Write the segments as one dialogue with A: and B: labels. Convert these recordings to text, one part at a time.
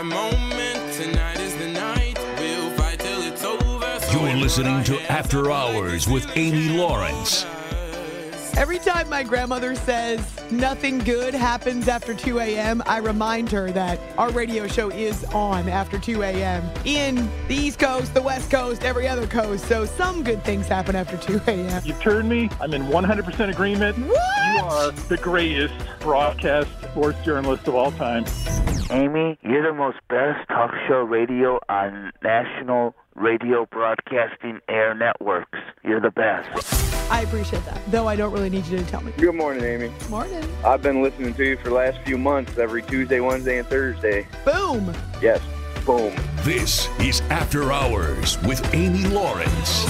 A: The moment, tonight is the night. We'll fight till it's over. So
B: You're listening to After Hours with Amy Lawrence.
C: Every time my grandmother says nothing good happens after 2 a.m., I remind her that our radio show is on after 2 a.m. in the East Coast, the West Coast, every other coast. So some good things happen after 2 a.m.
D: You've turned me. I'm in 100% agreement.
C: What?
D: You are the greatest broadcast sports journalist of all time.
E: Amy, you're the most best talk show radio on national radio broadcasting air networks. You're the best.
C: I appreciate that, though I don't really need you to tell me.
F: Good morning, Amy.
C: Morning.
F: I've been listening to you for the last few months, every Tuesday, Wednesday, and Thursday.
C: Boom.
F: Yes, boom.
B: This is After Hours with Amy Lawrence.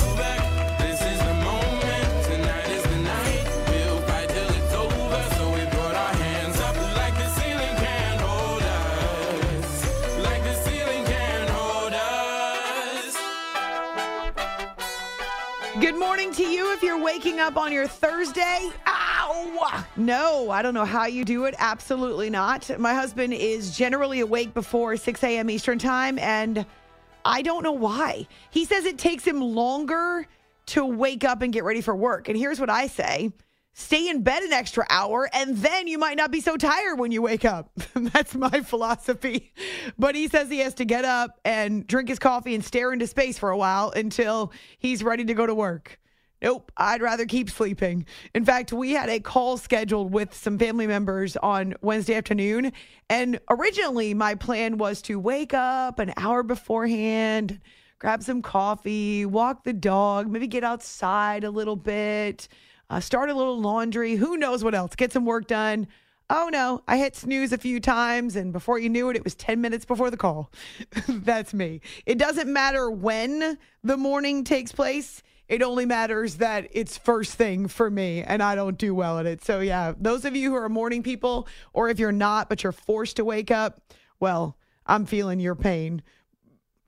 C: Morning to you if you're waking up on your Thursday. Ow! No, I don't know how you do it. Absolutely not. My husband is generally awake before 6 a.m. Eastern Time, and I don't know why. He says it takes him longer to wake up and get ready for work. And here's what I say stay in bed an extra hour, and then you might not be so tired when you wake up. That's my philosophy. But he says he has to get up and drink his coffee and stare into space for a while until he's ready to go to work. Nope, I'd rather keep sleeping. In fact, we had a call scheduled with some family members on Wednesday afternoon. And originally, my plan was to wake up an hour beforehand, grab some coffee, walk the dog, maybe get outside a little bit, uh, start a little laundry, who knows what else, get some work done. Oh no, I hit snooze a few times, and before you knew it, it was 10 minutes before the call. That's me. It doesn't matter when the morning takes place. It only matters that it's first thing for me, and I don't do well at it. So, yeah, those of you who are morning people, or if you're not, but you're forced to wake up, well, I'm feeling your pain.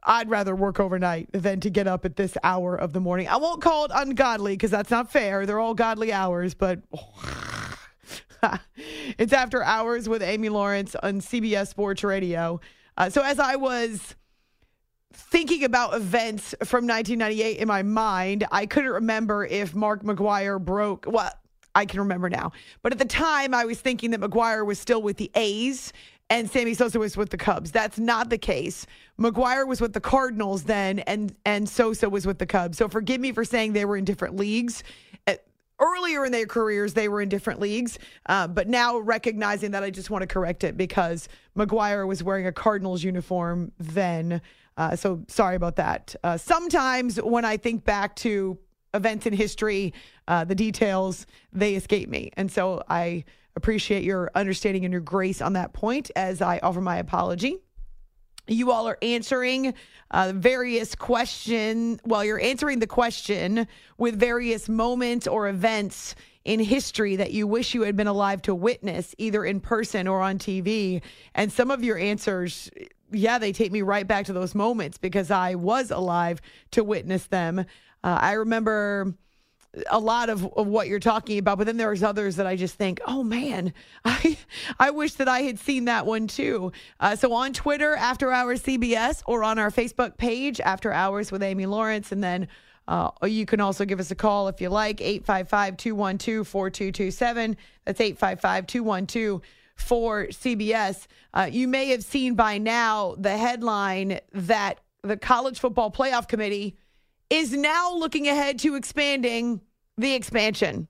C: I'd rather work overnight than to get up at this hour of the morning. I won't call it ungodly because that's not fair. They're all godly hours, but it's after hours with Amy Lawrence on CBS Sports Radio. Uh, so as I was thinking about events from 1998 in my mind, I couldn't remember if Mark McGwire broke. Well, I can remember now, but at the time I was thinking that McGwire was still with the A's and Sammy Sosa was with the Cubs. That's not the case. McGwire was with the Cardinals then, and and Sosa was with the Cubs. So forgive me for saying they were in different leagues. Uh, Earlier in their careers, they were in different leagues, uh, but now recognizing that, I just want to correct it because McGwire was wearing a Cardinals uniform then. Uh, so sorry about that. Uh, sometimes when I think back to events in history, uh, the details they escape me, and so I appreciate your understanding and your grace on that point as I offer my apology. You all are answering uh, various question. Well, you're answering the question with various moments or events in history that you wish you had been alive to witness, either in person or on TV. And some of your answers, yeah, they take me right back to those moments because I was alive to witness them. Uh, I remember a lot of, of what you're talking about, but then there's others that I just think, oh man, I I wish that I had seen that one too. Uh, so on Twitter, After Hours CBS, or on our Facebook page, After Hours with Amy Lawrence, and then. Uh, you can also give us a call if you like, 855 212 4227. That's 855 212 for CBS. Uh, you may have seen by now the headline that the College Football Playoff Committee is now looking ahead to expanding the expansion.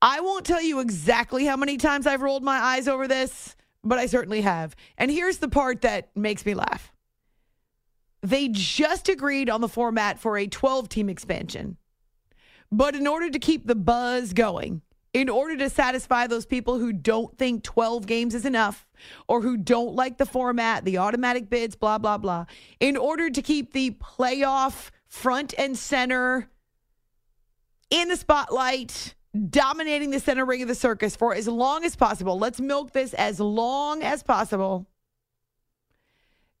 C: I won't tell you exactly how many times I've rolled my eyes over this, but I certainly have. And here's the part that makes me laugh. They just agreed on the format for a 12 team expansion. But in order to keep the buzz going, in order to satisfy those people who don't think 12 games is enough or who don't like the format, the automatic bids, blah, blah, blah, in order to keep the playoff front and center in the spotlight, dominating the center ring of the circus for as long as possible. Let's milk this as long as possible.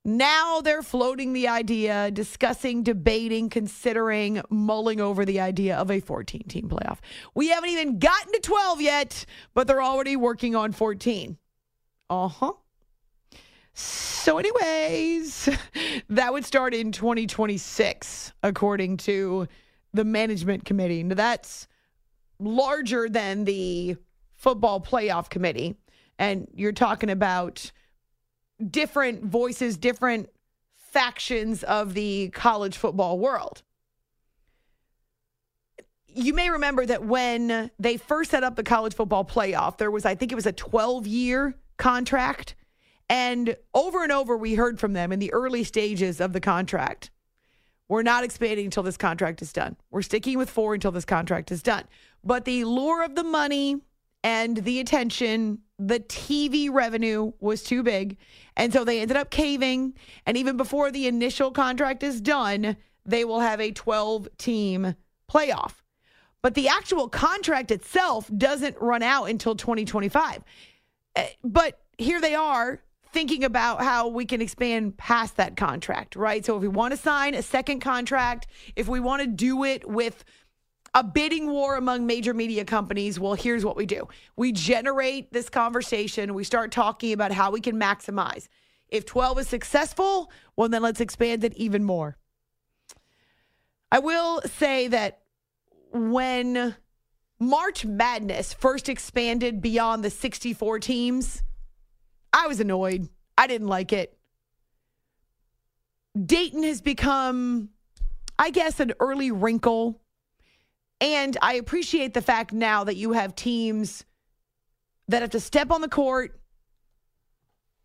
C: Now they're floating the idea, discussing, debating, considering, mulling over the idea of a 14 team playoff. We haven't even gotten to 12 yet, but they're already working on 14. Uh huh. So, anyways, that would start in 2026, according to the management committee. Now, that's larger than the football playoff committee. And you're talking about different voices, different factions of the college football world. You may remember that when they first set up the college football playoff, there was, I think it was a 12 year contract. And over and over, we heard from them in the early stages of the contract. We're not expanding until this contract is done. We're sticking with four until this contract is done. But the lure of the money and the attention, the TV revenue was too big. And so they ended up caving. And even before the initial contract is done, they will have a 12 team playoff. But the actual contract itself doesn't run out until 2025. Uh, But here they are thinking about how we can expand past that contract, right? So if we want to sign a second contract, if we want to do it with a bidding war among major media companies, well, here's what we do we generate this conversation, we start talking about how we can maximize. If 12 is successful, well, then let's expand it even more. I will say that when March Madness first expanded beyond the 64 teams, I was annoyed. I didn't like it. Dayton has become, I guess, an early wrinkle. And I appreciate the fact now that you have teams that have to step on the court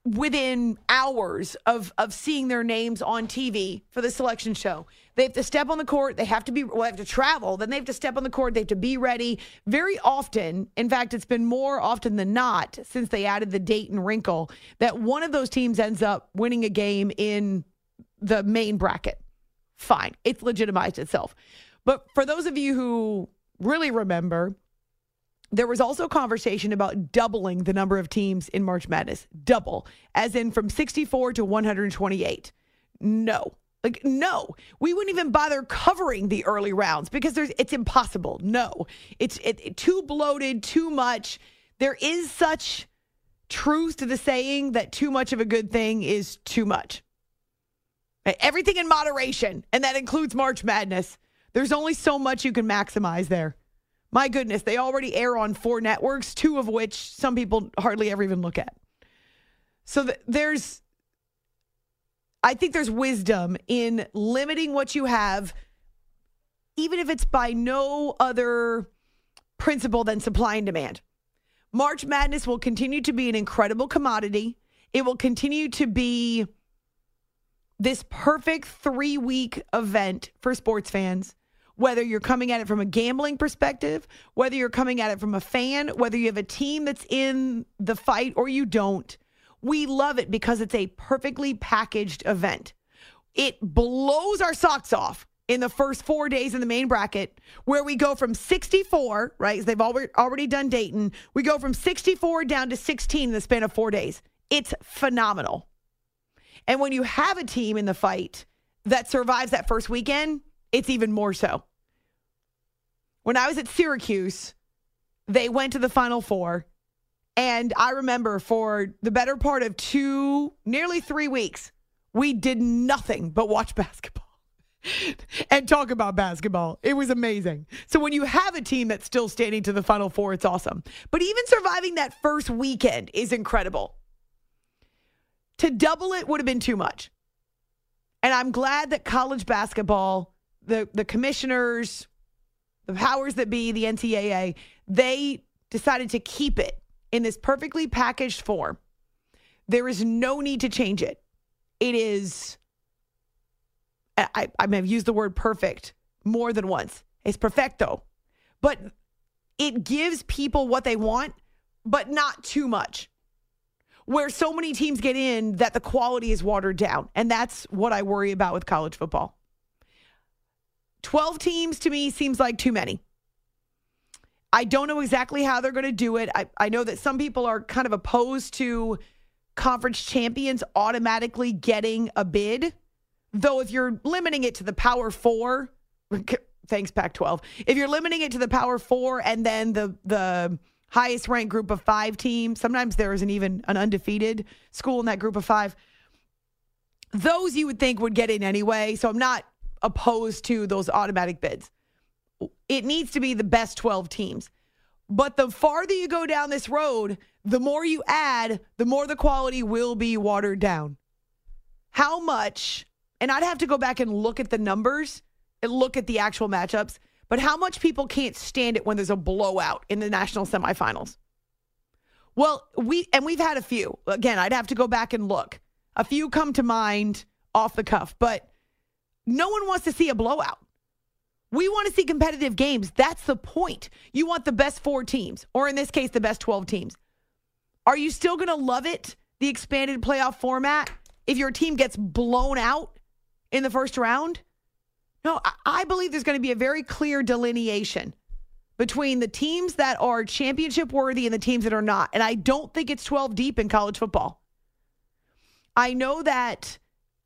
C: within hours of of seeing their names on TV for the selection show. They have to step on the court. They have to be well, they have to travel. Then they have to step on the court. They have to be ready. Very often, in fact, it's been more often than not since they added the Dayton wrinkle that one of those teams ends up winning a game in the main bracket. Fine, it's legitimized itself. But for those of you who really remember, there was also conversation about doubling the number of teams in March Madness. Double, as in from 64 to 128. No. Like no, we wouldn't even bother covering the early rounds because there's it's impossible. No, it's it, it- too bloated, too much. There is such truth to the saying that too much of a good thing is too much. Everything in moderation, and that includes March Madness. There's only so much you can maximize there. My goodness, they already air on four networks, two of which some people hardly ever even look at. So th- there's, I think there's wisdom in limiting what you have, even if it's by no other principle than supply and demand. March Madness will continue to be an incredible commodity. It will continue to be this perfect three week event for sports fans whether you're coming at it from a gambling perspective, whether you're coming at it from a fan, whether you have a team that's in the fight or you don't. We love it because it's a perfectly packaged event. It blows our socks off in the first four days in the main bracket, where we go from 64, right? They've already already done Dayton. We go from 64 down to 16 in the span of four days. It's phenomenal. And when you have a team in the fight that survives that first weekend, it's even more so. When I was at Syracuse, they went to the Final Four. And I remember for the better part of two, nearly three weeks, we did nothing but watch basketball and talk about basketball. It was amazing. So when you have a team that's still standing to the Final Four, it's awesome. But even surviving that first weekend is incredible. To double it would have been too much. And I'm glad that college basketball, the, the commissioners, the powers that be, the NCAA, they decided to keep it in this perfectly packaged form. There is no need to change it. It is, I, I have used the word perfect more than once. It's perfecto. But it gives people what they want, but not too much. Where so many teams get in that the quality is watered down. And that's what I worry about with college football. 12 teams to me seems like too many. I don't know exactly how they're going to do it. I, I know that some people are kind of opposed to conference champions automatically getting a bid. Though, if you're limiting it to the Power Four, thanks Pac 12, if you're limiting it to the Power Four and then the, the highest ranked group of five teams, sometimes there isn't even an undefeated school in that group of five. Those you would think would get in anyway. So I'm not opposed to those automatic bids it needs to be the best 12 teams. But the farther you go down this road, the more you add, the more the quality will be watered down. How much, and I'd have to go back and look at the numbers and look at the actual matchups, but how much people can't stand it when there's a blowout in the national semifinals? Well, we, and we've had a few. Again, I'd have to go back and look. A few come to mind off the cuff, but no one wants to see a blowout. We want to see competitive games. That's the point. You want the best four teams, or in this case, the best 12 teams. Are you still going to love it, the expanded playoff format, if your team gets blown out in the first round? No, I- believe there's going to be a very clear delineation between the teams that are championship worthy and the teams that are not. And I don't think it's 12 deep in college football. I know that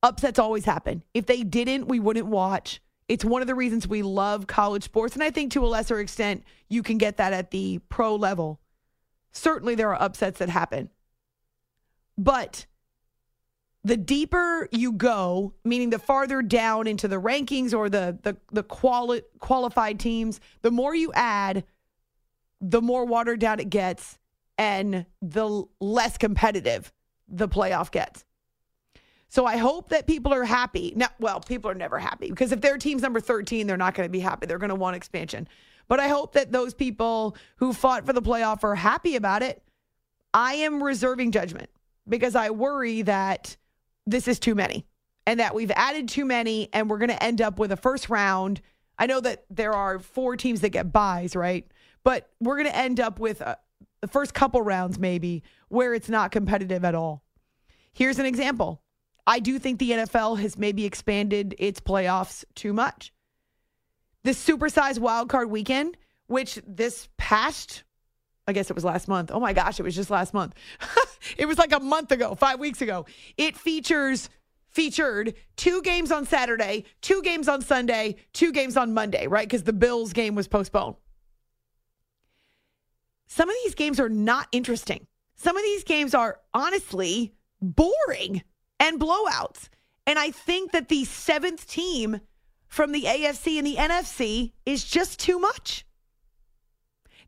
C: upsets always happen. If they didn't, we wouldn't watch. It's one of the reasons we love college sports. And I think to a lesser extent, you can get that at the pro level. Certainly, there are upsets that happen. But the deeper you go, meaning the farther down into the rankings or the the, the quali- qualified teams, the more you add, the more watered down it gets and the less competitive the playoff gets. So I hope that people are happy. Now, well, people are never happy because if their team's number 13, they're not going to be happy. They're going to want expansion. But I hope that those people who fought for the playoff are happy about it. I am reserving judgment because I worry that this is too many and that we've added too many and we're going to end up with a first round. I know that there are four teams that get buys, right? But we're going to end up with a, the first couple rounds maybe where it's not competitive at all. Here's an example. I do think the NFL has maybe expanded its playoffs too much. This supersized wild card weekend, which this past, I guess it was last month. Oh my gosh, it was just last month. it was like a month ago, five weeks ago. It features featured two games on Saturday, two games on Sunday, two games on Monday, right? Because the Bills game was postponed. Some of these games are not interesting. Some of these games are honestly boring and blowouts. And I think that the seventh team from the AFC and the NFC is just too much.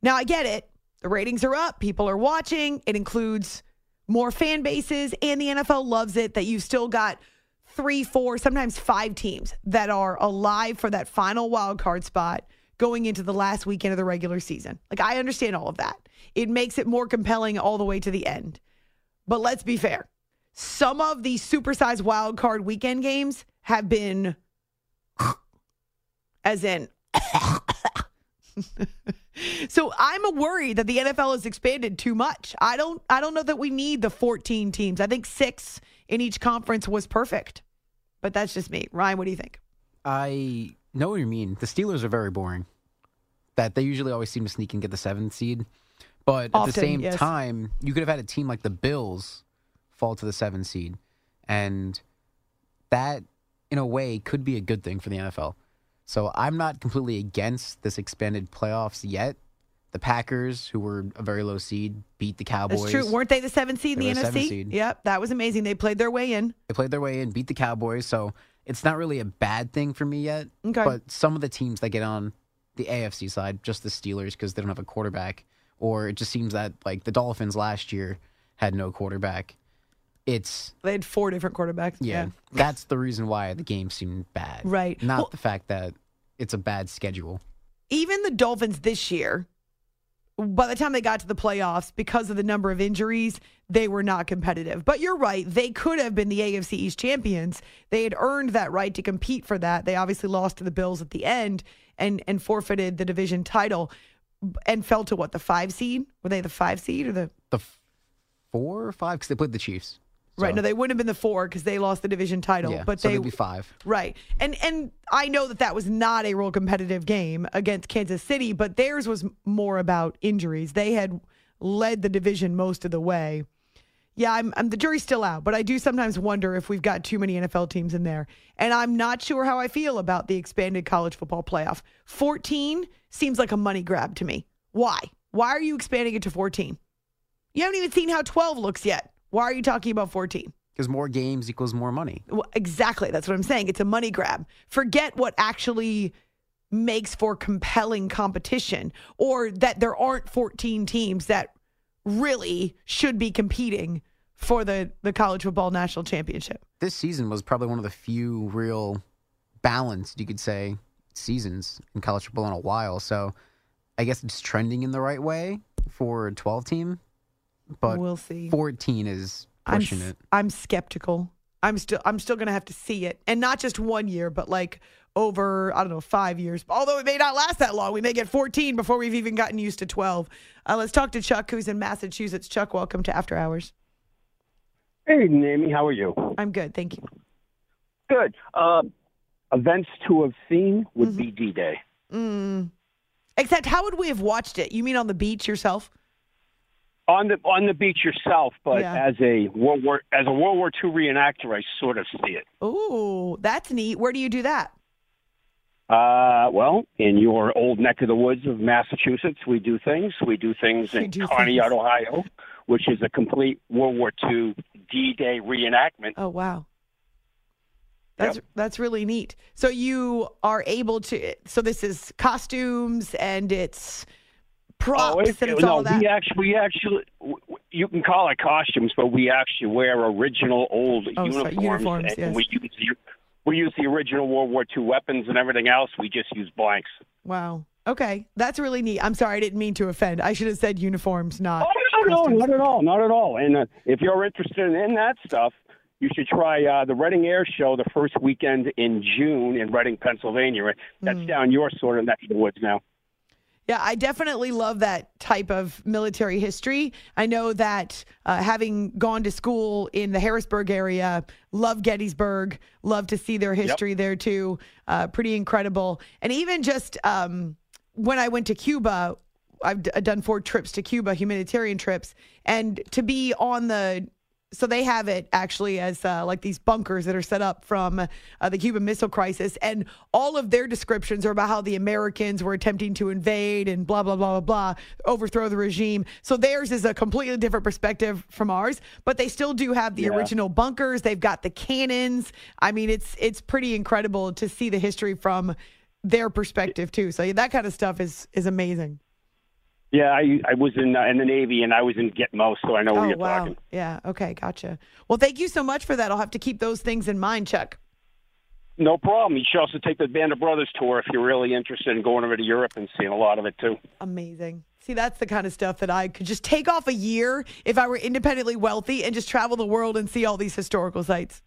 C: Now, I get it. The ratings are up, people are watching. It includes more fan bases, and the NFL loves it that you've still got three, four, sometimes five teams that are alive for that final wild card spot going into the last weekend of the regular season. Like, I understand all of that. It makes it more compelling all the way to the end. But let's be fair some of these supersized wild card weekend games have been as in so i'm a worried that the nfl has expanded too much i don't i don't know that we need the 14 teams i think six in each conference was perfect but that's just me ryan what do you think
G: I know what you mean. The Steelers are very boring. That they usually always seem to sneak and get the seventh seed. But at the same
C: yes.
G: time, you could have had a team like the Bills fall to the seven seed. And that, in a way, could be a good thing for the NFL. So I'm not completely against this expanded playoffs yet. The Packers, who were a very low seed, beat the Cowboys.
C: that's true weren't they the seventh seed in the nfc
G: seed.
C: yep that was amazing they played their way in
G: They played their way in, beat the Cowboys, so it's not really a bad thing for me yet.
C: Okay.
G: But some of the teams that get on the AFC side, just the Steelers, because they don't have a quarterback, or it just seems that like the Dolphins last year had no quarterback. It's
C: they had four different quarterbacks
G: yeah, that's the reason why the game seemed bad.
C: Right.
G: Not
C: Well-
G: the fact that it's a bad schedule.
C: even the Dolphins this year, by the time they got to the playoffs, because of the number of injuries, they were not competitive. But you're right. They could have been the AFC East champions. They had earned that right to compete for that. They obviously lost to the Bills at the end and, and forfeited the division title. and fell to what the five seed? Were they the five seed or the
G: The f- four or five because they played the Chiefs.
C: Right? No, they wouldn't have been the four because they lost the division title.
G: yeah,
C: but
G: so
C: they
G: they'd be five.
C: Right. And and I know that that was not a real competitive game against Kansas City, but theirs was more about injuries. They had led the division most of the way. Yeah, I'm, I'm the jury's still out, but I do sometimes wonder if we've got too many NFL teams in there. And I'm not sure how I feel about the expanded college football playoff. 14 seems like a money grab to me. Why? Why are you expanding it to 14? You haven't even seen how 12 looks yet. Why are you talking about 14?
G: Because more games equals more money.
C: Well, exactly. That's what I'm saying. It's a money grab. Forget what actually makes for compelling competition or that there aren't 14 teams that really should be competing for the, the college football national championship.
G: This season was probably one of the few real balanced, you could say, seasons in college football in a while. So I guess it's trending in the right way for a 12 team, but
C: we'll see.
G: 14 is
C: I'm,
G: it.
C: I'm skeptical. I'm still I'm still gonna have to see it, and not just one year, but like over I don't know five years. Although it may not last that long, we may get 14 before we've even gotten used to 12. Uh, let's talk to Chuck, who's in Massachusetts. Chuck, welcome to After Hours.
H: Hey, Amy, how are you?
C: I'm good, thank you.
H: Good. Uh, events to have seen would be D Day.
C: Mm. Except, how would we have watched it? You mean on the beach yourself?
H: On the on the beach yourself, but
C: Yeah.
H: as a World War as a World War II reenactor, I sort of see it.
C: Ooh, that's neat. Where do you do that?
H: Uh, well, in your old neck of the woods of Massachusetts, we do things. We do things in
C: do
H: Conneaut,
C: things.
H: Ohio, which is a complete World War II D-Day reenactment.
C: Oh wow. That's
H: Yep.
C: that's really neat. So you are able to so this is costumes and it's props
H: Oh, it-
C: and it's
H: no,
C: all that.
H: we actually, we actually, you can call it costumes, but we actually wear original old
C: Oh, sorry,
H: uniforms,
C: uniforms,
H: and
C: yes.
H: we use the, we use the original World War II weapons and everything else. We just use blanks.
C: Wow. Okay. That's really neat. I'm sorry I didn't mean to offend. I should have said uniforms, not
H: Oh, no, no, not at all, not at all. And uh, if you're interested in that stuff, you should try uh, the Reading Air Show the first weekend in June in Reading, Pennsylvania. That's
C: Hmm.
H: down your sort of neck of the woods now.
C: Yeah, I definitely love that type of military history. I know that uh, having gone to school in the Harrisburg area, love Gettysburg, love to see their history there too. Uh, pretty incredible. And even just um, when I went to Cuba, I've d- done four trips to Cuba, humanitarian trips, and to be on the so they have it actually as uh, like these bunkers that are set up from uh, the Cuban Missile Crisis, and all of their descriptions are about how the Americans were attempting to invade and blah blah blah blah blah, overthrow the regime. So theirs is a completely different perspective from ours, but they still do have the
H: Yeah.
C: original bunkers. They've got the cannons. I mean, it's it's pretty incredible to see the history from their perspective too. So that kind of stuff is is amazing.
H: Yeah, I I was in uh, in the Navy and I was in Gitmo, so I know where
C: Oh
H: you're
C: wow,
H: talking.
C: yeah, okay, gotcha. Well, thank you so much for that. I'll have to keep those things in mind, Chuck.
H: No problem. You should also take the Band of Brothers tour if you're really interested in going over to Europe and seeing a lot of it too.
C: Amazing. See, that's the kind of stuff that I could just take off a year if I were independently wealthy and just travel the world and see all these historical sites.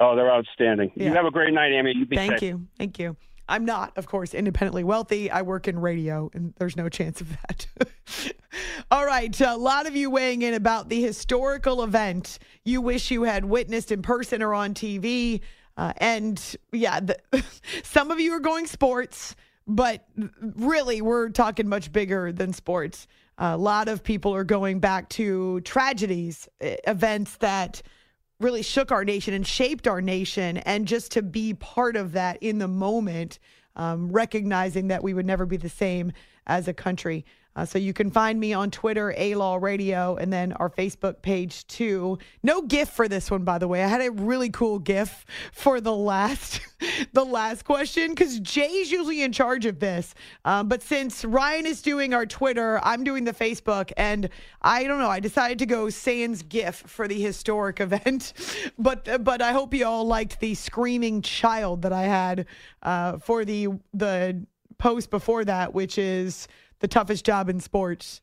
H: Oh, they're outstanding.
C: Yeah.
H: You have a great night, Amy. You be
C: Thank
H: safe.
C: you. Thank you. I'm not, of course, independently wealthy. I work in radio, and there's no chance of that. All right. A lot of you weighing in about the historical event you wish you had witnessed in person or on TV. Uh, and yeah, the, some of you are going sports, but really, we're talking much bigger than sports. a lot of people are going back to tragedies, events that really shook our nation and shaped our nation. And just to be part of that in the moment, um, recognizing that we would never be the same as a country. Uh, so you can find me on Twitter, A Law Radio, and then our Facebook page too. No GIF for this one, by the way. I had a really cool GIF for the last, the last question because Jay's usually in charge of this. Um, but since Ryan is doing our Twitter, I'm doing the Facebook, and I don't know. I decided to go Sans GIF for the historic event, but but I hope you all liked the screaming child that I had uh, for the the post before that, which is the toughest job in sports.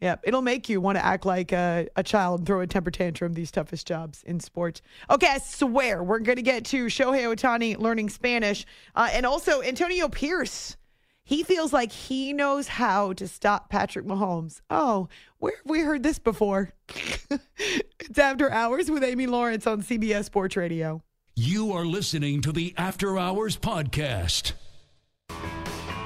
C: Yep, it'll make you want to act like a, a child and throw a temper tantrum. These toughest jobs in sports. Okay, I swear we're going to get to Shohei Ohtani learning Spanish, uh, and also Antonio Pierce. He feels like he knows how to stop Patrick Mahomes. Oh, where have we heard this before? it's After Hours with Amy Lawrence on CBS Sports Radio.
B: You are listening to the After Hours Podcast.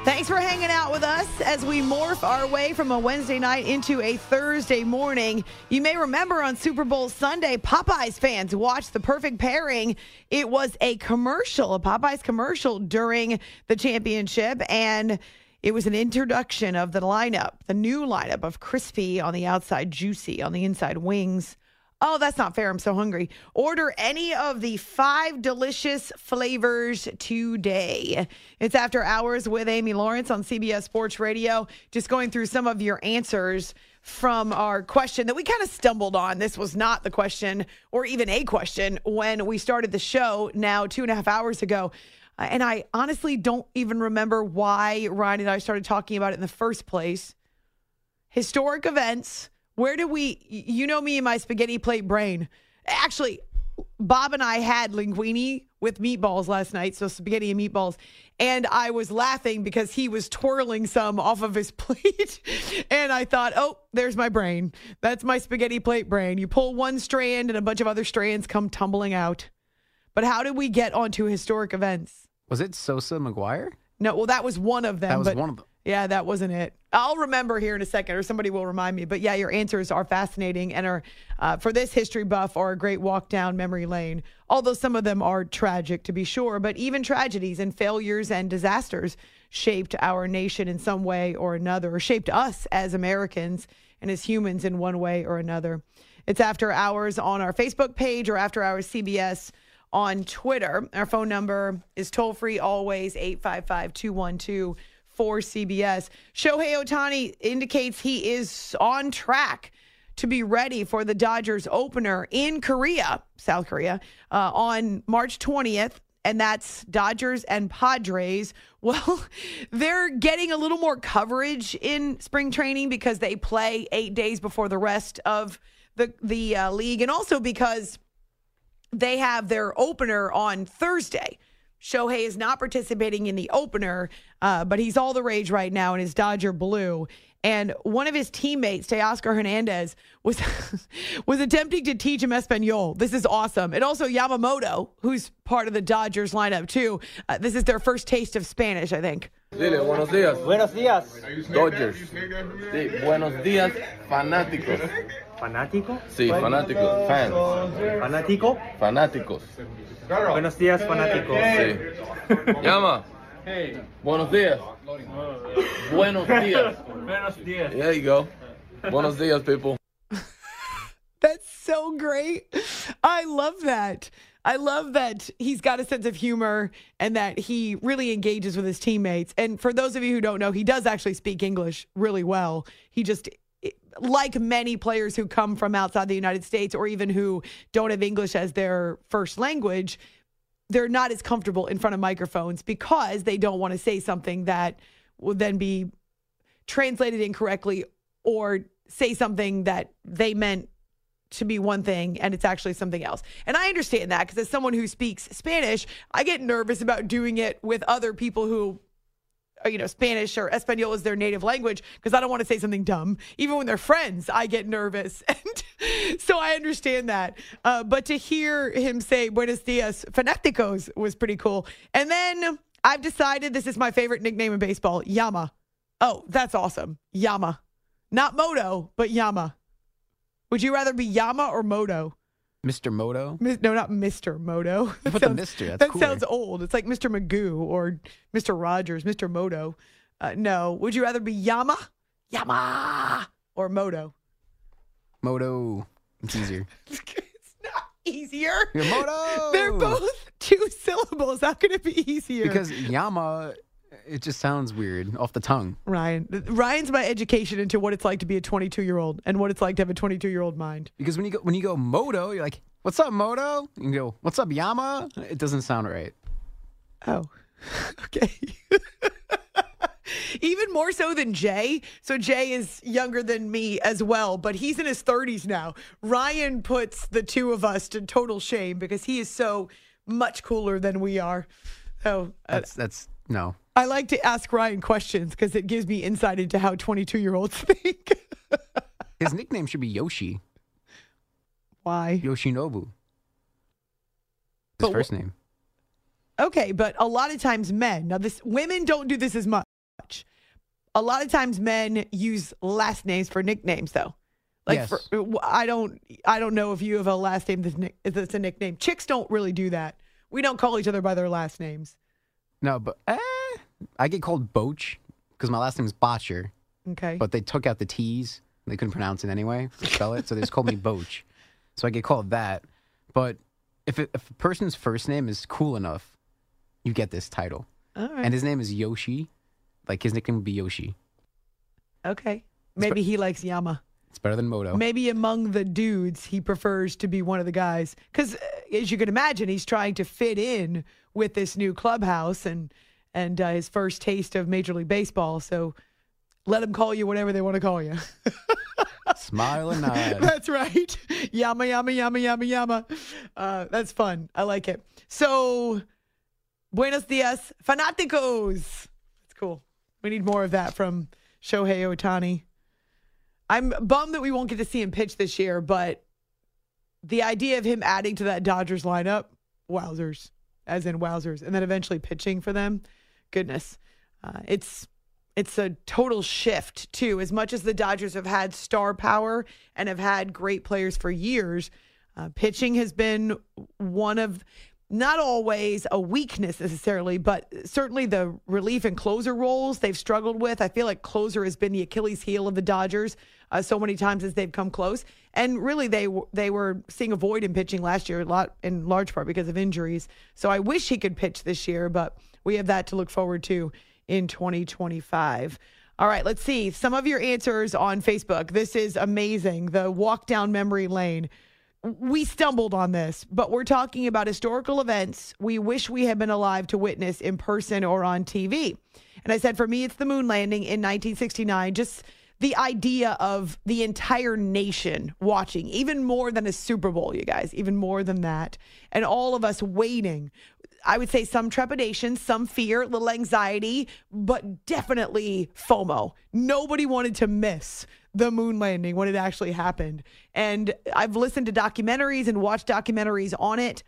C: Thanks for hanging out with us as we morph our way from a Wednesday night into a Thursday morning. You may remember on Super Bowl Sunday, Popeyes fans watched the perfect pairing. It was a commercial, a Popeyes commercial during the championship, and it was an introduction of the lineup, the new lineup of crispy on the outside, juicy on the inside wings. Oh, that's not fair. I'm so hungry. Order any of the five delicious flavors today. It's After Hours with Amy Lawrence on CBS Sports Radio. Just going through some of your answers from our question that we kind of stumbled on. This was not the question or even a question when we started the show now two and a half hours ago. Uh, And I honestly don't even remember why Ryan and I started talking about it in the first place historic events. Where do we, you know me and my spaghetti plate brain. Actually, Bob and I had linguine with meatballs last night, so spaghetti and meatballs. And I was laughing because he was twirling some off of his plate. and I thought, oh, there's my brain. That's my spaghetti plate brain. You pull one strand and a bunch of other strands come tumbling out. But how did we get onto historic events?
G: Was it Sosa McGwire?
C: No, well, that was one of them.
G: That was one of them.
C: Yeah, that wasn't it. I'll remember here in a second, or somebody will remind me. But yeah, your answers are fascinating and are, uh, for this history buff, are a great walk down memory lane. Although some of them are tragic, to be sure. But even tragedies and failures and disasters shaped our nation in some way or another, or shaped us as Americans and as humans in one way or another. It's after hours on our Facebook page or after hours CBS on Twitter. Our phone number is toll free always 855 212 4CBS. Shohei Ohtani indicates he is on track to be ready for the Dodgers opener in Korea, South Korea, uh, on March 20th. And that's Dodgers and Padres. Well, they're getting a little more coverage in spring training because they play eight days before the rest of the the uh, league, and also because they have their opener on Thursday. Shohei is not participating in the opener, uh, but he's all the rage right now in his Dodger blue. And one of his teammates, Teoscar Hernandez, was was attempting to teach him Espanol. This is awesome. And also Yamamoto, who's part of the Dodgers lineup too. Uh, this is their first taste of Spanish, I think.
I: Dile, buenos días.
J: Buenos días.
I: Dodgers. Sí, buenos días, fanáticos.
J: ¿Fanático?
I: Sí, fanáticos. Fans.
J: ¿Fanático?
I: Fanáticos.
J: Buenos días, fanático.
I: Sí. Llama. Buenos días. Buenos días.
J: Buenos días.
I: There you go. Buenos días, people.
C: That's so great. I love that. I love that he's got a sense of humor and that he really engages with his teammates. And for those of you who don't know, he does actually speak English really well. He just, like many players who come from outside the United States or even who don't have English as their first language, they're not as comfortable in front of microphones because they don't want to say something that will then be translated incorrectly or say something that they meant to be one thing and it's actually something else. And I understand that because as someone who speaks Spanish, I get nervous about doing it with other people who you know, Spanish or Espanol is their native language because I don't want to say something dumb. Even when they're friends, I get nervous. And so I understand that. Uh, but to hear him say Buenos dias, fanáticos was pretty cool. And then I've decided this is my favorite nickname in baseball, Yama. Oh, that's awesome. Yama. Not Moto, but Yama. Would you rather be Yama or Moto?
G: Mr. Moto?
C: No, not Mr. Moto. That
G: Put the Mr. That's
C: that
G: cooler.
C: sounds old. It's like Mr. Magoo or Mr. Rogers, Mr. Moto. Uh, no. Would you rather be Yama, Yama, or Moto?
G: Moto. It's easier.
C: it's not easier.
G: Your Moto.
C: They're both two syllables. How can it be easier?
G: Because Yama, it just sounds weird off the tongue.
C: Ryan, Ryan's my education into what it's like to be a 22 year old and what it's like to have a 22 year old mind.
G: Because when you go when you go Moto, you're like, "What's up, Moto?" You go, "What's up, Yama?" It doesn't sound right.
C: Oh, okay. Even more so than Jay. So Jay is younger than me as well, but he's in his 30s now. Ryan puts the two of us to total shame because he is so much cooler than we are. So uh,
G: That's that's no.
C: I like to ask Ryan questions because it gives me insight into how 22 year olds think.
G: His nickname should be Yoshi.
C: Why?
G: Yoshinobu. His
C: But
G: first name.
C: Okay, but a lot of times men, now this women don't do this as much. A lot of times men use last names for nicknames though. Like
G: Yes.
C: for, I don't I don't know if you have a last name that's, nick, that's a nickname. Chicks don't really do that. We don't call each other by their last names.
G: No, but eh, I get called Boch because my last name is Botcher,
C: Okay.
G: but they took out the T's. and They couldn't pronounce it anyway, spell it, so they just called me Boch. So I get called that. But if, it, if a person's first name is cool enough, you get this title.
C: All right.
G: And his name is Yoshi. Like his nickname would be Yoshi.
C: okay. Maybe he likes Yama.
G: It's better than Moto.
C: Maybe among the dudes, he prefers to be one of the guys. Because uh, as you can imagine, he's trying to fit in with this new clubhouse and and uh, his first taste of Major League Baseball. So let them call you whatever they want to call you.
G: Smile and nod.
C: that's right. Yama, yama, yama, yama, yama. Uh, that's fun. I like it. So, buenos dias, fanáticos. That's cool. We need more of that from Shohei Ohtani. I'm bummed that we won't get to see him pitch this year, but the idea of him adding to that Dodgers lineup, wowzers, as in wowzers, and then eventually pitching for them, goodness, uh, it's it's a total shift too. As much as the Dodgers have had star power and have had great players for years, uh, pitching has been one of not always a weakness necessarily, but certainly the relief and closer roles they've struggled with. I feel like closer has been the Achilles heel of the Dodgers uh, so many times as they've come close. And really, they they were seeing a void in pitching last year, a lot in large part because of injuries. So I wish he could pitch this year, but we have that to look forward to in 2025. All right, let's see some of your answers on Facebook. This is amazing. The walk down memory lane we stumbled on this, but we're talking about historical events we wish we had been alive to witness in person or on TV. And I said, for me, it's the moon landing in 1969. Just the idea of the entire nation watching, even more than a Super Bowl, you guys, even more than that. And all of us waiting. I would say some trepidation, some fear, a little anxiety, but definitely FOMO. Nobody wanted to miss the moon landing when it actually happened. And I've listened to documentaries and watched documentaries on it.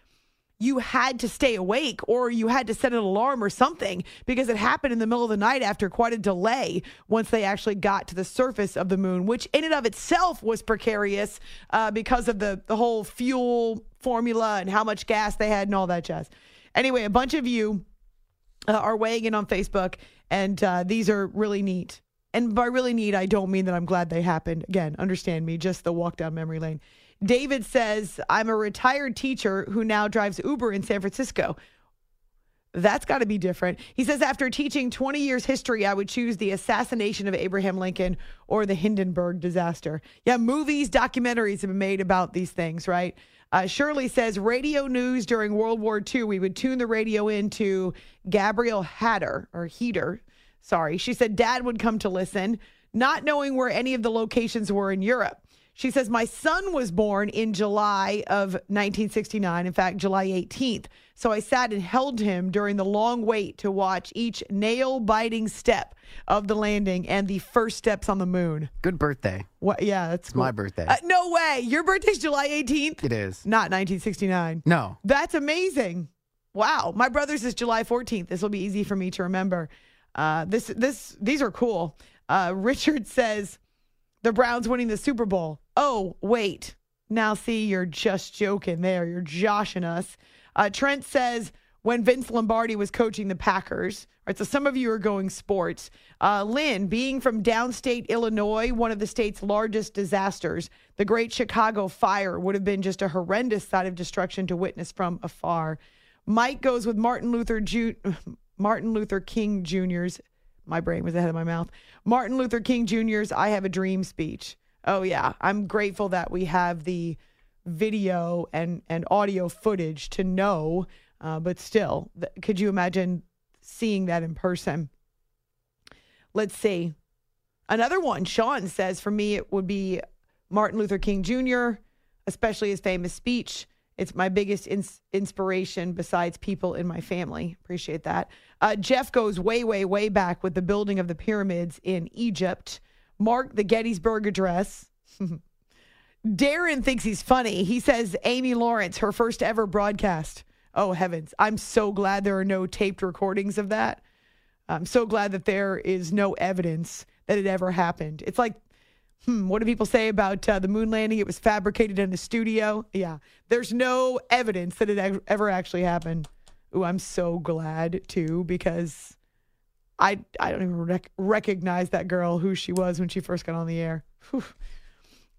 C: You had to stay awake or you had to set an alarm or something because it happened in the middle of the night after quite a delay once they actually got to the surface of the moon, which in and of itself was precarious uh, because of the, the whole fuel formula and how much gas they had and all that jazz. Anyway, a bunch of you uh, are weighing in on Facebook, and uh, these are really neat. And by really neat, I don't mean that I'm glad they happened. Again, understand me, just the walk down memory lane. David says, I'm a retired teacher who now drives Uber in San Francisco. That's got to be different. He says, after teaching 20 years history, I would choose the assassination of Abraham Lincoln or the Hindenburg disaster. Yeah, movies, documentaries have been made about these things, right? Uh, Shirley says, radio news during World War II, we would tune the radio into Gabriel Hatter or Heatter. Sorry. She said, Dad would come to listen, not knowing where any of the locations were in Europe. She says, My son was born in July of 1969, in fact, July 18th. So I sat and held him during the long wait to watch each nail biting step of the landing and the first steps on the moon.
G: Good birthday.
C: What? Yeah, that's
G: It's my birthday.
C: Uh, no way. Your birthday's July 18th?
G: it is.
C: Not 1969.
G: No.
C: That's amazing. Wow. My brother's is July 14th. This will be easy for me to remember. Uh, this, this, these are cool. Uh, Richard says the Browns winning the Super Bowl. Oh, wait. Now, see, you're just joking there. You're joshing us. Uh, Trent says when Vince Lombardi was coaching the Packers. All right, so some of you are going sports. Uh, Lynn, being from downstate Illinois, one of the state's largest disasters, the Great Chicago Fire would have been just a horrendous sight of destruction to witness from afar. Mike goes with Martin Luther Ju- Martin Luther King Jr.'s. My brain was ahead of my mouth. Martin Luther King Jr.'s "I Have a Dream" speech. Oh yeah, I'm grateful that we have the video and and audio footage to know. Uh, but still, th- could you imagine seeing that in person? Let's see. Another one, Sean says, for me, it would be Martin Luther King Jr., especially his famous speech It's my biggest ins- inspiration besides people in my family. Appreciate that. Uh, Jeff goes way, way, way back with the building of the pyramids in Egypt. Mark, the Gettysburg Address. Darren thinks he's funny. He says Amy Lawrence, her first ever broadcast. Oh, heavens. I'm so glad there are no taped recordings of that. I'm so glad that there is no evidence that it ever happened. It's like, hmm, what do people say about uh, the moon landing? It was fabricated in a studio. Yeah, there's no evidence that it ever actually happened. Ooh, I'm so glad too because I I don't even rec- recognize that girl who she was when she first got on the air. Whew.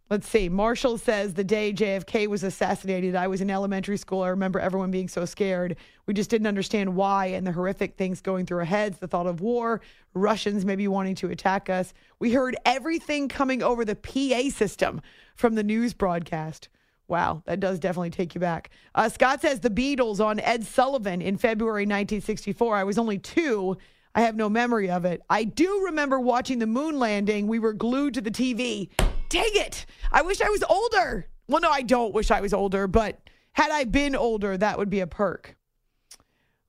C: Let's see. Marshall says the day JFK was assassinated, I was in elementary school. I remember everyone being so scared. We just didn't understand why and the horrific things going through our heads, the thought of war, Russians maybe wanting to attack us. We heard everything coming over the PA system from the news broadcast. Wow, that does definitely take you back. Uh, Scott says the Beatles on Ed Sullivan in February 1964. I was only two. I have no memory of it. I do remember watching the moon landing. We were glued to the TV. Dang it. I wish I was older. Well, no, I don't wish I was older, but had I been older, that would be a perk.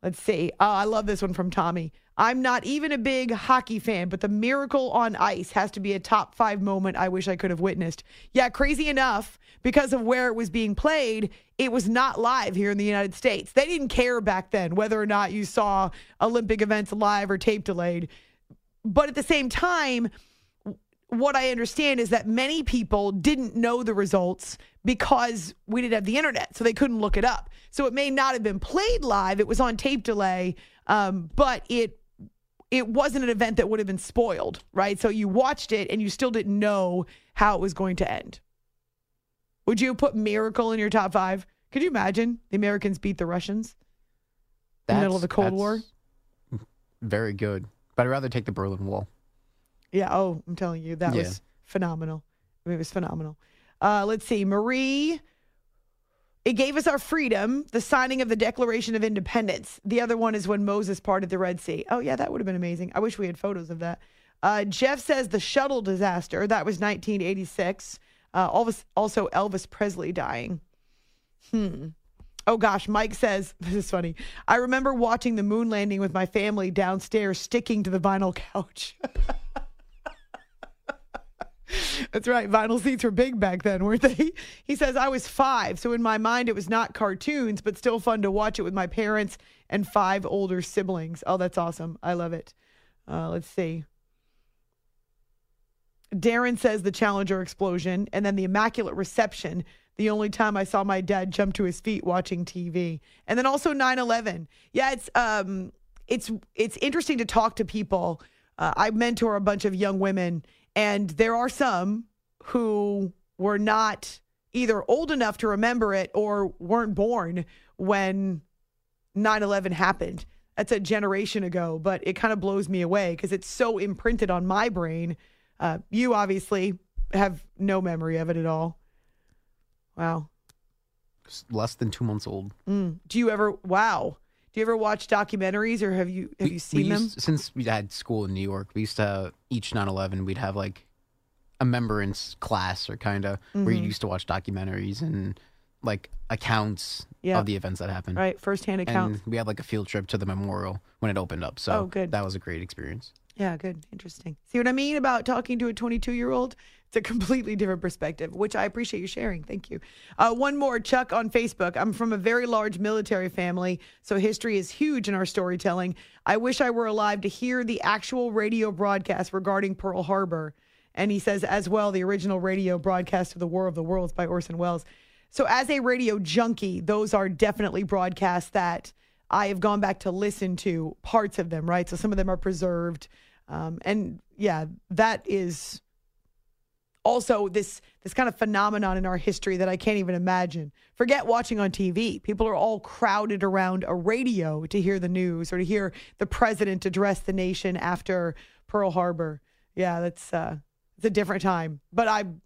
C: Let's see. Uh, I love this one from Tommy. I'm not even a big hockey fan, but the miracle on ice has to be a top five moment I wish I could have witnessed. Yeah, crazy enough, because of where it was being played, it was not live here in the United States. They didn't care back then whether or not you saw Olympic events live or tape delayed. But at the same time, what I understand is that many people didn't know the results because we didn't have the internet, so they couldn't look it up. So it may not have been played live; it was on tape delay, um, but it it wasn't an event that would have been spoiled, right? So you watched it and you still didn't know how it was going to end. Would you put Miracle in your top five? Could you imagine the Americans beat the Russians in the middle of the Cold War?
G: Very good. But I'd rather take the Berlin Wall.
C: Yeah. Oh, I'm telling you, that
G: Yeah.
C: was phenomenal. I mean, it was phenomenal. Uh, let's see. Marie, it gave us our freedom, the signing of the Declaration of Independence. The other one is when Moses parted the Red Sea. Oh, yeah, that would have been amazing. I wish we had photos of that. Uh, Jeff says the shuttle disaster. That was 1986. Uh, Elvis, also, Elvis Presley dying. Hmm. Oh gosh, Mike says, this is funny. I remember watching the moon landing with my family downstairs, sticking to the vinyl couch. That's right. Vinyl seats were big back then, weren't they? He says, I was five. So in my mind, it was not cartoons, but still fun to watch it with my parents and five older siblings. Oh, that's awesome. I love it. Uh, let's see. Darren says the Challenger explosion and then the Immaculate Reception. The only time I saw my dad jump to his feet watching TV. And then also 9/11. Yeah, it's um it's it's interesting to talk to people. Uh, I mentor a bunch of young women and there are some who were not either old enough to remember it or weren't born when 9 11 happened. That's a generation ago, but it kind of blows me away because it's so imprinted on my brain. Uh, you obviously have no memory of it at all. Wow.
G: Less than two months old.
C: Mm. Do you ever, wow. Do you ever watch documentaries or have you have you
G: We
C: seen them?
G: used- since we had school in New York, we used to each 9/11 we'd have like a remembrance class or kind of where you
C: Mhm.
G: used to watch documentaries and like accounts
C: Yeah.
G: of the events that happened.
C: Right, firsthand accounts.
G: And we had like a field trip to the memorial when it opened up. So
C: Oh, good.
G: that was a great experience.
C: Yeah, good. Interesting. See what I mean about talking to a 22 year old? It's a completely different perspective, which I appreciate you sharing. Thank you. Uh, one more, Chuck on Facebook. I'm from a very large military family, so history is huge in our storytelling. I wish I were alive to hear the actual radio broadcast regarding Pearl Harbor. And he says, as well, the original radio broadcast of the War of the Worlds by Orson Welles. So, as a radio junkie, those are definitely broadcasts that I have gone back to listen to parts of them, right? So, some of them are preserved. Um, and yeah, that is also this this kind of phenomenon in our history that I can't even imagine. Forget watching on TV. People are all crowded around a radio to hear the news or to hear the president address the nation after Pearl Harbor. Yeah, that's uh it's a different time. But I'm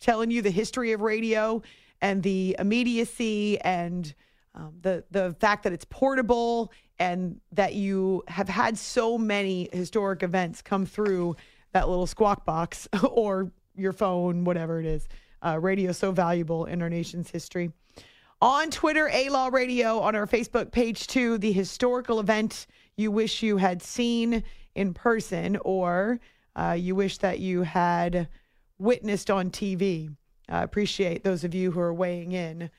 C: telling you the history of radio and the immediacy and um, the the fact that it's portable and that you have had so many historic events come through that little squawk box or your phone, whatever it is. Uh, radio so valuable in our nation's history. On Twitter, A Law Radio, on our Facebook page too, the historical event you wish you had seen in person or uh, you wish that you had witnessed on TV. I appreciate those of you who are weighing in.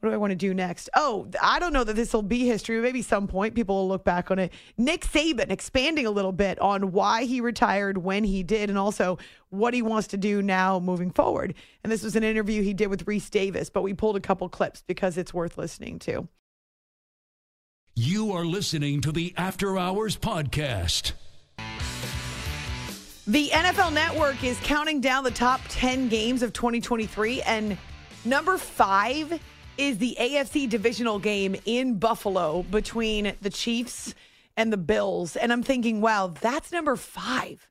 C: What do I want to do next? Oh, I don't know that this will be history. Maybe some point people will look back on it. Nick Saban expanding a little bit on why he retired when he did and also what he wants to do now moving forward. And this was an interview he did with Rece Davis, but we pulled a couple clips because it's worth listening to.
B: You are listening to the After Hours Podcast.
C: The NFL Network is counting down the top 10 games of 2023, and number five is the AFC divisional game in Buffalo between the Chiefs and the Bills. And I'm thinking, wow, that's number five.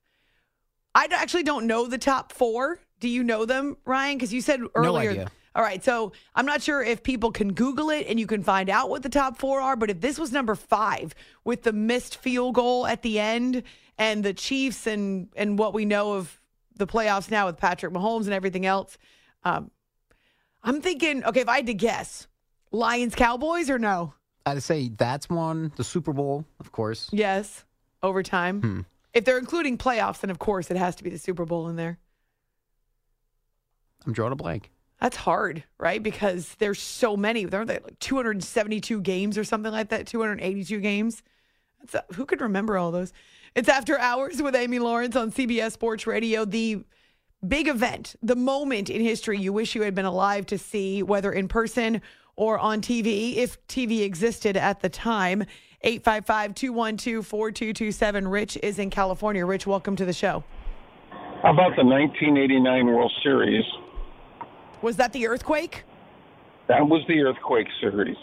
C: I actually don't know the top four. Do you know them, Ryan? Because you said earlier.
G: idea.
C: All right, so I'm not sure if people can Google it and you can find out what the top four are, but if this was number five with the missed field goal at the end and the Chiefs and and what we know of the playoffs now with Patrick Mahomes and everything else, um, I'm thinking, okay, if I had to guess, Lions Cowboys or no?
G: I'd say that's one. The Super Bowl, of course.
C: Yes, overtime.
G: Hmm.
C: If they're including playoffs, then of course it has to be the Super Bowl in there.
G: I'm drawing a blank.
C: That's hard, right? Because there's so many. There are like 272 games or something like that, 282 games. That's a, who could remember all those? It's After Hours with Amy Lawrence on CBS Sports Radio. The big event, the moment in history you wish you had been alive to see, whether in person or on TV, if TV existed at the time. 855 212 4227. Rich is in California. Rich, welcome to the show.
K: How about the 1989 World Series?
C: Was that the earthquake?
K: That was the earthquake series.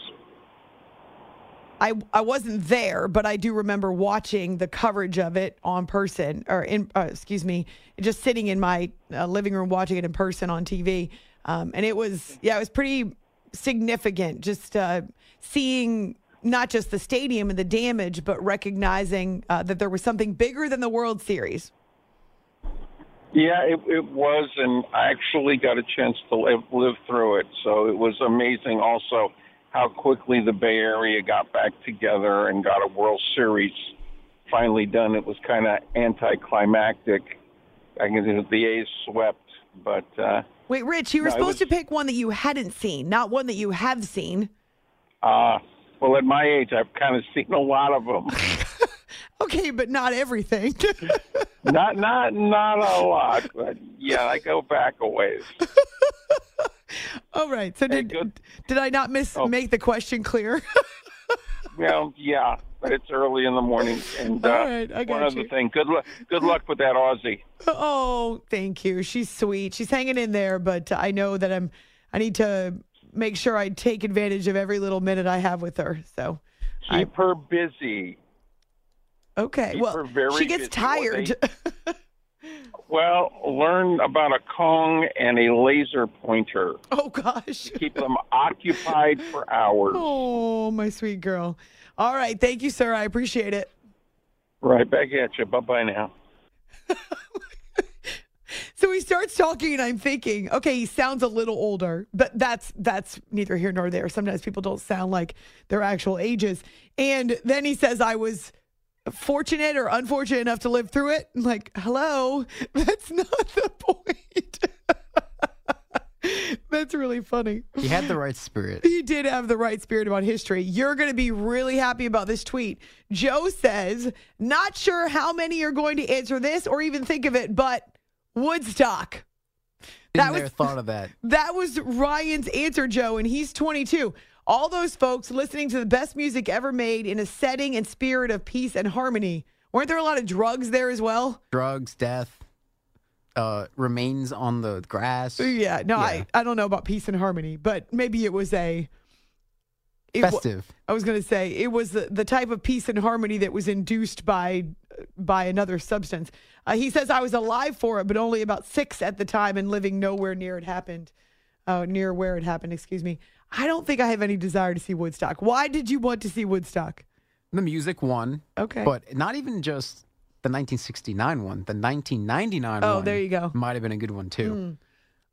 C: I I wasn't there, but I do remember watching the coverage of it on person, or in uh, excuse me, just sitting in my uh, living room watching it in person on TV, um, and it was yeah, it was pretty significant. Just uh, seeing not just the stadium and the damage, but recognizing uh, that there was something bigger than the World Series.
K: Yeah, it, it was, and I actually got a chance to live, live through it. So it was amazing also how quickly the Bay Area got back together and got a World Series finally done. It was kind of anticlimactic. I guess the A's swept, but uh,
C: Wait, Rich, you were
K: No,
C: supposed
K: was-
C: to pick one that you hadn't seen, not one that you have seen.
K: uh, well, at my age, I've kind of seen a lot of them.
C: Okay, but not everything.
K: not, not, not a lot, but yeah, I go back a ways.
C: All right. So did did I not miss
K: Oh.
C: make the question clear?
K: Well, yeah, but it's early in the morning. And uh,
C: All right, I
K: one
C: got
K: other thing, good luck. Good luck with that Aussie.
C: oh, thank you. She's sweet. She's hanging in there, but I know that I'm. I need to make sure I take advantage of every little minute I have with her. So
K: Keep her busy.
C: okay.
K: Keep
C: well, she gets
K: busy. Well,
C: tired.
K: Well, learn about a Kong and a laser pointer.
C: oh gosh.
K: Keep them occupied for hours.
C: Oh, my sweet girl. All right. Thank you, sir. I appreciate it.
K: Right back at you. Bye bye now.
C: So he starts talking, and I'm thinking, okay, he sounds a little older, but that's that's neither here nor there. Sometimes people don't sound like their actual ages. And then he says, I was fortunate or unfortunate enough to live through it. Like, hello, that's not the point. that's really funny.
G: He had the right spirit.
C: He did have the right spirit about history. You're going to be really happy about this tweet. Joe says, not sure how many are going to answer this or even think of it, but Woodstock.
G: Been
C: That was-
G: thought of that.
C: That was Ryan's answer, Joe, and he's 22. All those folks listening to the best music ever made in a setting and spirit of peace and harmony. Weren't there a lot of drugs there as well?
G: Drugs, death, uh, remains on the grass.
C: Yeah, no, I, I don't know about peace and harmony, but maybe it was a it
G: Festive.
C: I was going to say it was the, the type of peace and harmony that was induced by by another substance. Uh, he says I was alive for it, but only about six at the time, and living nowhere near it happened, uh, near where it happened. Excuse me. I don't think I have any desire to see Woodstock. Why did you want to see Woodstock?
G: The music one.
C: Okay.
G: But not even just the 1969 one. The 1999
C: Oh,
G: one.
C: there you go.
G: Might have been a good one too.
C: Mm.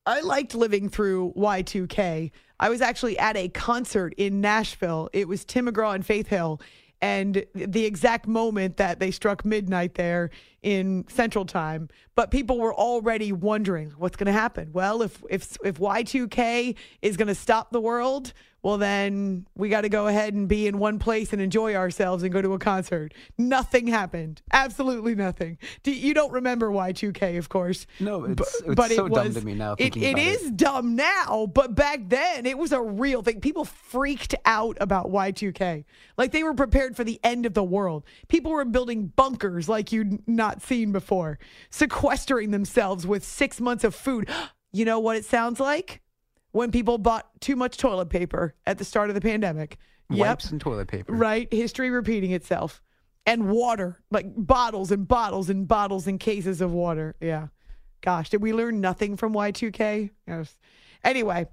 C: I liked living through Y2K. I was actually at a concert in Nashville. It was Tim McGraw and Faith Hill. And the exact moment that they struck midnight there in Central Time, but people were already wondering what's going to happen. Well, if if if Y2K is going to stop the world, well then we got to go ahead and be in one place and enjoy ourselves and go to a concert. Nothing happened. Absolutely nothing. Do, you don't remember Y2K, of course.
G: No, it's,
C: but,
G: it's
C: but
G: so
C: it
G: dumb to me now.
C: It,
G: Thinking
C: it dumb now, but back then it was a real thing. People freaked out about Y2K. Like they were prepared for the end of the world. People were building bunkers like you'd not seen before, sequestering themselves with six months of food. You know what it sounds like? When people bought too much toilet paper at the start of the pandemic.
G: Wipes and toilet paper.
C: Right. History repeating itself. And water, like bottles and bottles and bottles and cases of water. Yeah. Gosh, did we learn nothing from Y2K? Yes. Anyway,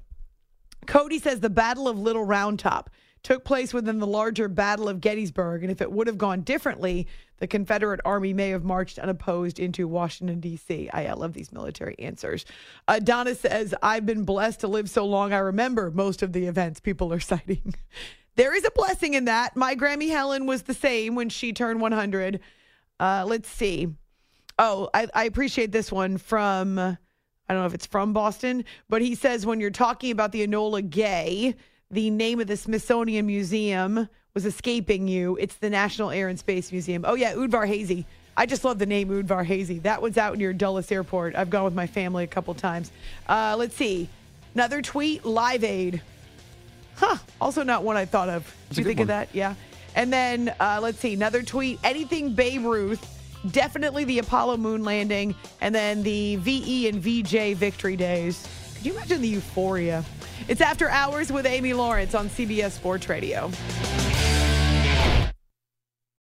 C: Cody says the Battle of Little Round Top took place within the larger Battle of Gettysburg, and if it would have gone differently, the Confederate Army may have marched unopposed into Washington, D.C. I, I love these military answers. Uh, Donna says, I've been blessed to live so long, I remember most of the events people are citing. there is a blessing in that. My Grammy Helen was the same when she turned 100. Uh, let's see. Oh, I, I appreciate this one from, I don't know if it's from Boston, but he says when you're talking about the Enola Gay, the name of the Smithsonian Museum was escaping you. It's the National Air and Space Museum. Oh, yeah, Udvar Hazy. I just love the name Udvar Hazy. That one's out near Dulles Airport. I've gone with my family a couple times. Uh, let's see. Another tweet Live Aid. Huh. Also, not one I thought of. Did you think of that? Yeah. And then uh, let's see. Another tweet. Anything Babe Ruth. Definitely the Apollo moon landing. And then the VE and VJ victory days. Could you imagine the euphoria? It's After Hours with Amy Lawrence on CBS Sports Radio.